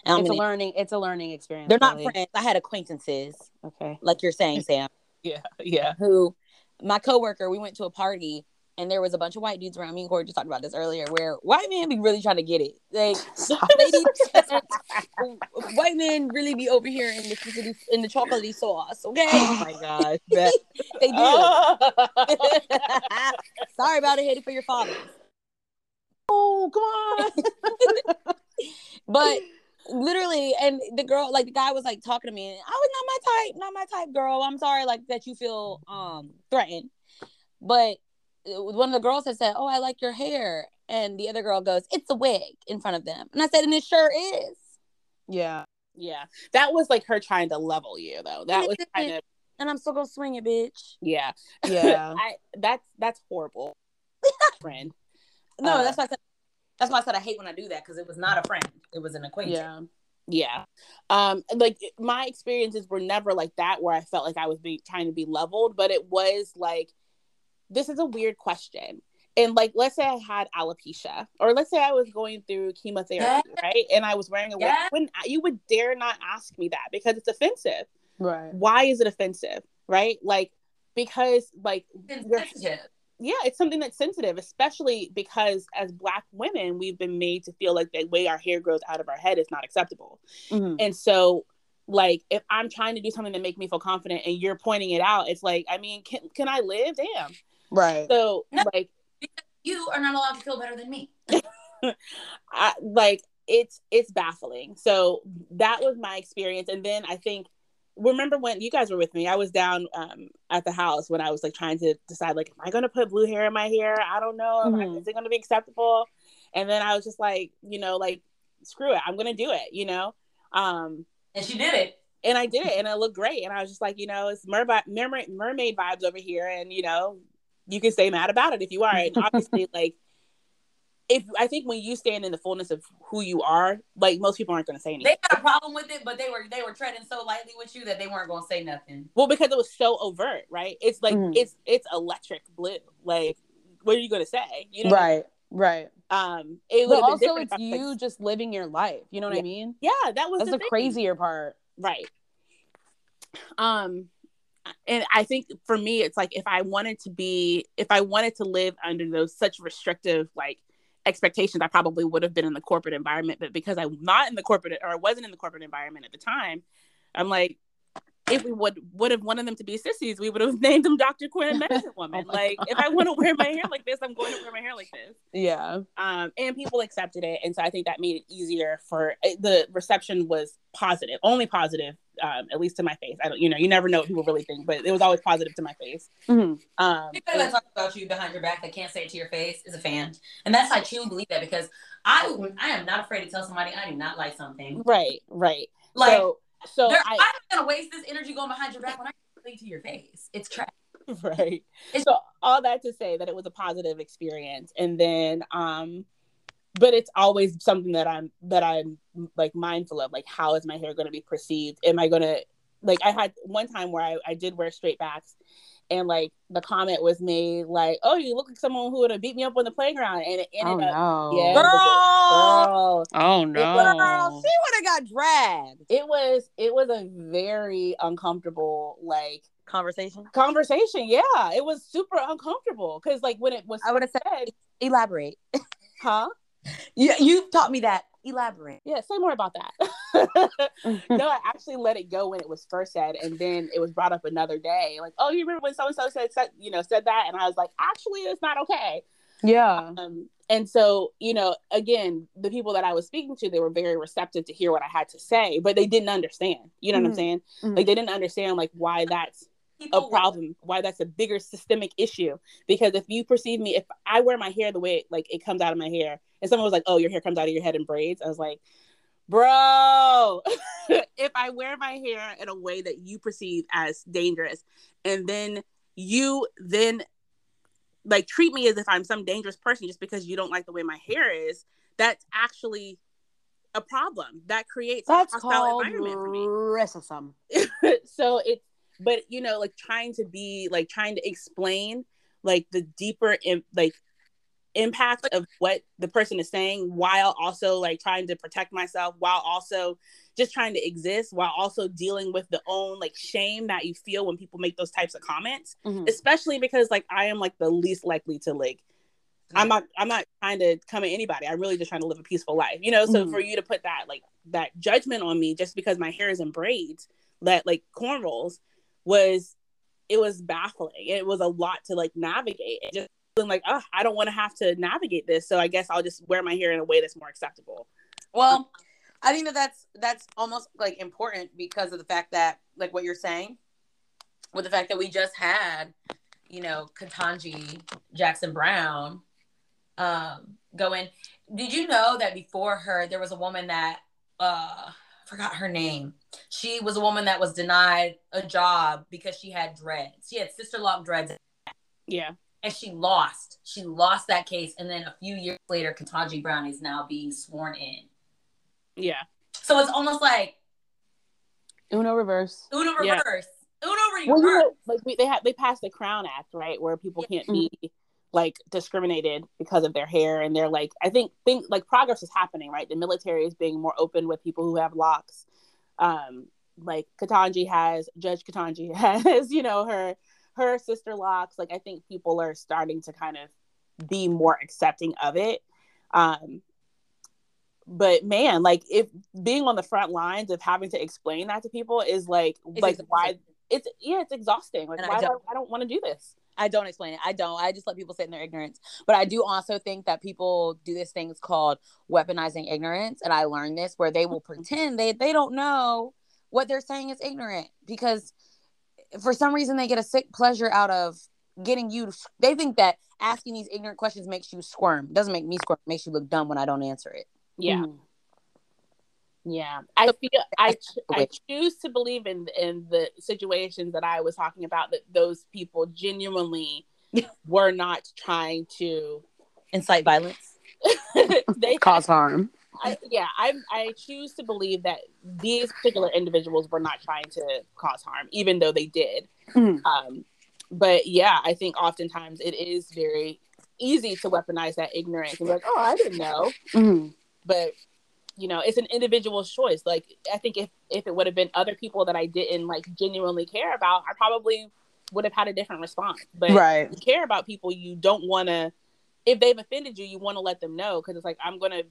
And I'm it's a gonna- learning. It's a learning experience. they're not really. friends. I had acquaintances, Okay. like you're saying, Sam, yeah, yeah. who my coworker, we went to a party and there was a bunch of white dudes around. Me and Corey just talked about this earlier, where white men be really trying to get it. Like Stop. ladies, white men really be over here in the chocolatey- in the chocolatey sauce. Okay, Oh my gosh. That- they do. oh, Sorry about it. Hate it for your father. oh, come on. But literally, and the girl, like the guy was like talking to me, and I was not my type, not my type, girl. I'm sorry, like that you feel um threatened. But uh, one of the girls had said, "Oh, I like your hair," and the other girl goes, "It's a wig" in front of them, and I said, "And it sure is." yeah. yeah. That was like her trying to level you though. That was kind of And I'm still gonna swing it, bitch. yeah. Yeah. I that's that's horrible. Friend. No, Uh, that's why I said. That's why I said I hate when I do that because it was not a friend; it was an acquaintance. yeah. Yeah. Um, like my experiences were never like that where I felt like I was being trying to be leveled, but it was like this is a weird question. And like let's say I had alopecia, or let's say I was going through chemotherapy, right? And I was wearing a wig. Yeah. When you would dare not ask me that because it's offensive. Right. Why is it offensive? Right? Like because like you're- Sensitive. Yeah, it's something that's sensitive, especially because as black women, we've been made to feel like the way our hair grows out of our head is not acceptable. Mhm. And so, like, if I'm trying to do something to make me feel confident and you're pointing it out, it's like, I mean, can can I live? Damn. Right. So, No. like, You are not allowed to feel better than me. I, like it's it's baffling. So that was my experience, and then I think remember when you guys were with me, I was down um, at the house when I was like trying to decide like, am I going to put blue hair in my hair? I don't know. Am I- Mhm. is it going to be acceptable? And then I was just like, you know, like screw it, I'm going to do it. You know. Um, And she did it. and I did it, and it looked great. And I was just like, you know, it's mermaid mermaid, mermaid vibes over here, and you know, you can stay mad about it if you are. And obviously, like, if I think when you stand in the fullness of who you are, like most people aren't going to say anything. They had a problem with it, but they were they were treading so lightly with you that they weren't going to say nothing. well, because it was so overt, right? It's like Mhm. it's it's electric blue. Like, what are you going to say? You know, Right. Right. Um, it But would also, it's if I was you like, just living your life. You know what I mean? yeah, that was That's the the crazier part. right um and i think for me it's like if i wanted to be if i wanted to live under those such restrictive like expectations i probably would have been in the corporate environment but because i'm not in the corporate or I wasn't in the corporate environment at the time i'm like if we would would have wanted them to be sissies we would have named them dr quinn medicine woman Oh my like if i want to wear my hair like this i'm going to wear my hair like this Yeah. um, and people accepted it, and so I think that made it easier for eh, the reception was positive, only positive, um, at least to my face. I don't, you know, you never know what people really think, but it was always positive to my face. Mhm. Um, Anybody that talks about you behind your back that can't say it to your face is a fan, and that's I truly believe that because I I am not afraid to tell somebody I do not like something. right, right. Like so, so there- I, I'm not gonna waste this energy going behind your back when I can it to your face. It's trash. right. It's- So all that to say that it was a positive experience, and then, um, but it's always something that I'm that I'm like mindful of, like how is my hair going to be perceived? Am I going to like? I had one time where I, I did wear straight backs, and like the comment was made like, "Oh, you look like someone who would have beat me up on the playground," and it Oh ended up, no. yeah, Girl, girl, Oh girl, she would have got dragged. it was it was a very uncomfortable like Conversation. conversation. Yeah, it was super uncomfortable because like when it was I would have said, said, elaborate. huh? You you taught me that. Elaborate. Yeah, say more about that. no, I actually let it go when it was first said, and then it was brought up another day. Like, oh, you remember when so and so said, said, you know, said that, and I was like, actually, it's not okay. yeah. Um, and so, you know, again, the people that I was speaking to, they were very receptive to hear what I had to say, but they didn't understand. You know what I'm Mhm. saying? Mhm. Like, they didn't understand like why that's a problem, why that's a bigger systemic issue. Because if you perceive me, if I wear my hair the way like it comes out of my hair, and someone was like, "Oh, your hair comes out of your head in braids," I was like, bro if i wear my hair in a way that you perceive as dangerous and then you then like treat me as if i'm some dangerous person just because you don't like the way my hair is that's actually a problem that creates That's a hostile called environment for me racism. so it's but you know like trying to be like trying to explain like the deeper in, like impact of what the person is saying while also like trying to protect myself while also just trying to exist while also dealing with the own like shame that you feel when people make those types of comments Mhm. especially because like i am like the least likely to like i'm not i'm not trying to come at anybody i'm really just trying to live a peaceful life you know so Mhm. for you to put that like that judgment on me just because my hair is in braids that like cornrows was it was baffling. It was a lot to like navigate. It just feeling like oh i don't want to have to navigate this so i guess i'll just wear my hair in a way that's more acceptable. Well, I think that that's that's almost like important because of the fact that like what you're saying, with the fact that we just had, you know, Ketanji Jackson Brown, um, go in. Did you know that before her there was a woman that uh forgot her name. She was a woman that was denied a job because she had dreads. She had sister lock dreads yeah and she lost. She lost that case, and then a few years later, Ketanji Brown is now being sworn in. yeah So it's almost like Uno reverse. Uno Yeah. reverse. Uno reverse. well, you know, like we, they have they passed the Crown Act, right, where people can't mm-hmm. be like discriminated because of their hair, and they're like, I think think like progress is happening, right? The military is being more open with people who have locks. Um, like Ketanji has Judge Ketanji has, you know, her her sister locks. Like I think people are starting to kind of be more accepting of it. Um, but man, like if being on the front lines of having to explain that to people is like It's like exhausting. why it's yeah it's exhausting like And I why do I, don't- I don't want to do this I don't explain it. I don't. I just let people sit in their ignorance. But I do also think that people do this thing It's called weaponizing ignorance. And I learned this where they will pretend they, they don't know what they're saying is ignorant because for some reason they get a sick pleasure out of getting you. To, they think that asking these ignorant questions makes you squirm. Doesn't make me squirm. It makes you look dumb when I don't answer it. yeah Mhm. Yeah i feel i i choose to believe in in the situations that i was talking about that those people genuinely were not trying to Incite violence. they Cause harm. I, yeah, I I choose to believe that these particular individuals were not trying to cause harm, even though they did. Mhm. Um, but yeah, I think oftentimes it is very easy to weaponize that ignorance and be like, oh, I didn't know. Mhm. But you know, it's an individual's choice. Like I think if if it would have been other people that I didn't like genuinely care about, I probably would have had a different response. But Right. you care about people, you don't want to. If they've offended you, you want to let them know because it's like I'm gonna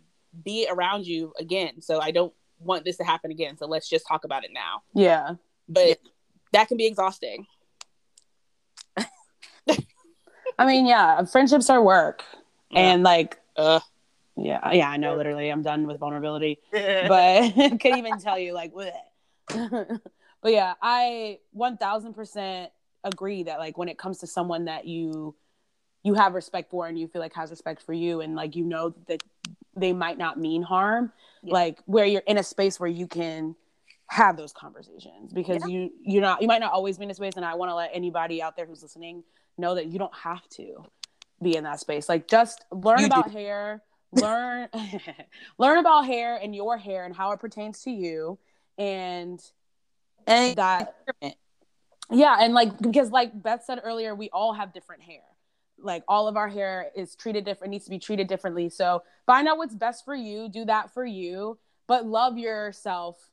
be around you again, so I don't want this to happen again. So let's just talk about it now. Yeah. But Yeah. that can be exhausting. I mean, yeah, friendships are work. Yeah. And like, Ugh. Yeah, yeah, I know. Literally, I'm done with vulnerability. but can even tell you like but yeah i 1000% agree that like when it comes to someone that you you have respect for and you feel like has respect for you and like you know that they might not mean harm Yeah. like where you're in a space where you can have those conversations because Yeah. you you're not you might not always be in a space and i want to let anybody out there who's listening know that you don't have to be in that space like just learn You do. about hair learn learn about hair and your hair and how it pertains to you and and that yeah and like because like beth said earlier we all have different hair. Like all of our hair is treated different needs to be treated differently. So find out what's best for you do that for you but love yourself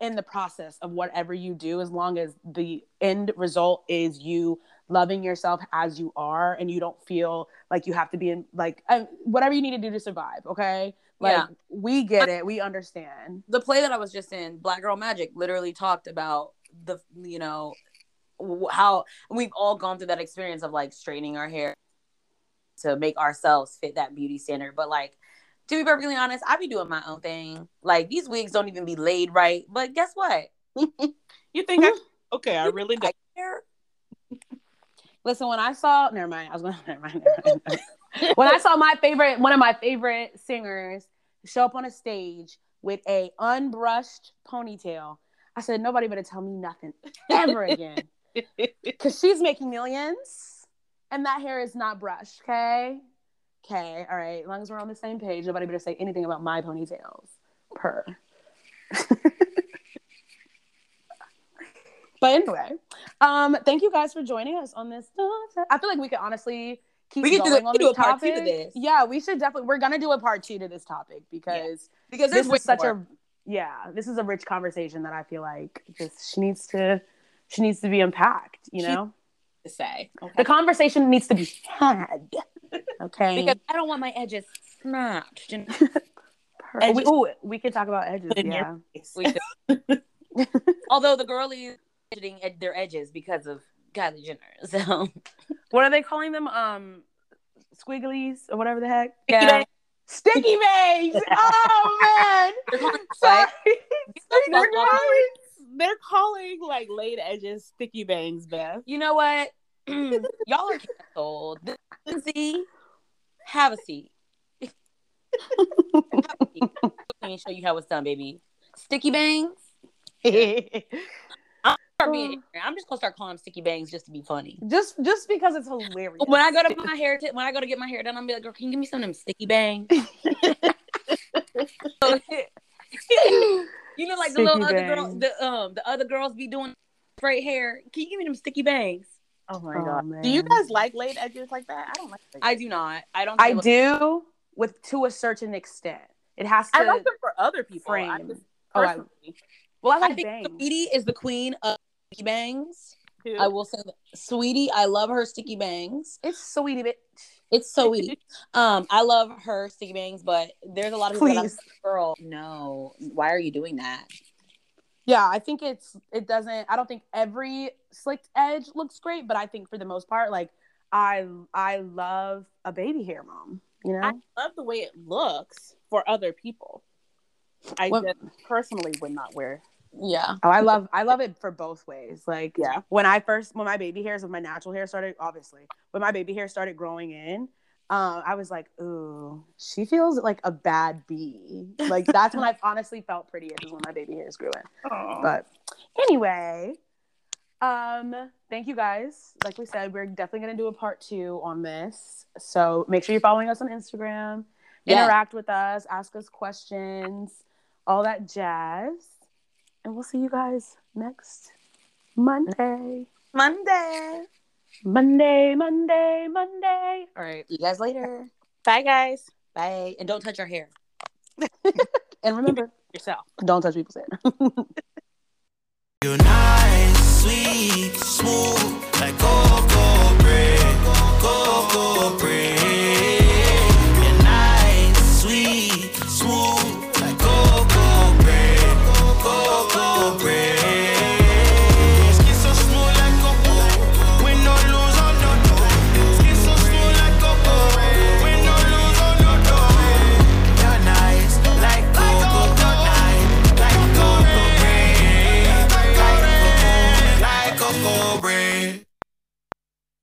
in the process of whatever you do as long as the end result is you loving yourself as you are and you don't feel like you have to be in like uh, whatever you need to do to survive okay like Yeah. we get it we understand the play that I was just in, Black Girl Magic, literally talked about the you know how we've all gone through that experience of like straightening our hair to make ourselves fit that beauty standard. But like to be perfectly honest, I be doing my own thing. Like these wigs don't even be laid right. But guess what? You think I okay, I really do. I care. Listen, when I saw, never mind. I was going. Never mind. Never mind. when I saw my favorite, one of my favorite singers show up on a stage with a unbrushed ponytail. I said, nobody better tell me nothing ever again. Cause she's making millions and that hair is not brushed, okay? Okay, all right. As long as we're on the same page, nobody better say anything about my ponytails. Per. but anyway, um, thank you guys for joining us on this. I feel like we could honestly keep We can do going on we do this a part two to topic. this. Yeah, we should definitely. We're gonna do a part two to this topic because because this is such more a yeah. This is a rich conversation that I feel like just she needs to she needs to be unpacked. You She- know, to say. Okay. the conversation needs to be had. Okay. because I don't want my edges snatched. And Per- we, edges- ooh, we could talk about edges. Yeah. we Although the girlies ed- their edges because of Kylie Jenner. So What are they calling them? Um, squigglies or whatever the heck. Sticky bangs. Sticky bangs. oh man. they're calling Sorry. They're calling, they're calling like laid edges sticky bangs, Beth. You know what? Y'all are canceled. Lindsay, have a seat. have a seat. Let me show you how it's done, baby. Sticky bangs. Start being ignorant. I'm just gonna start calling them sticky bangs just to be funny. just just because it's hilarious. When I go to my hair, t- when I go to get my hair done, I'm gonna be like, "Girl, can you give me some of them sticky bangs?" you know, like the little Sticky other girls, the um, the other girls be doing straight hair. Can you give me them sticky bangs? Oh my Oh, god. man. Do you guys like laid edges like that? I don't like. Laid I do not. I don't. I feel- do with to a certain extent. It has to. I like them for other people. I frame. just, Oh, I- personally, well, I I think bangs. Saweetie is the queen of sticky bangs. too. I will say that. Saweetie, I love her sticky bangs. It's Saweetie bitch. It's Saweetie. um, I love her sticky bangs, but there's a lot of people that I'm Please. like, girl, no. Why are you doing that? Yeah, I think it's it doesn't. I don't think every slicked edge looks great, but I think for the most part, like I I love a baby hair mom. You know, I love the way it looks for other people. I Well- just personally would not wear. Yeah. Oh, I love I love it for both ways. Like Yeah. when I first when my baby hairs when my natural hair started obviously when my baby hair started growing in, um, I was like, ooh, she feels like a bad bee. Like that's when I honestly felt prettiest is when my baby hairs grew in. But anyway, um, thank you guys. Like we said, we're definitely gonna do a part two on this. So make sure you're following us on Instagram, Yeah. interact with us, ask us questions, all that jazz. And we'll see you guys next Monday. Monday. Monday, Monday, Monday. All right. See you guys later. Bye, guys. Bye. And don't touch our hair. And remember, Yourself. don't touch people's hair. You're nice, sweet, smooth, like cocoa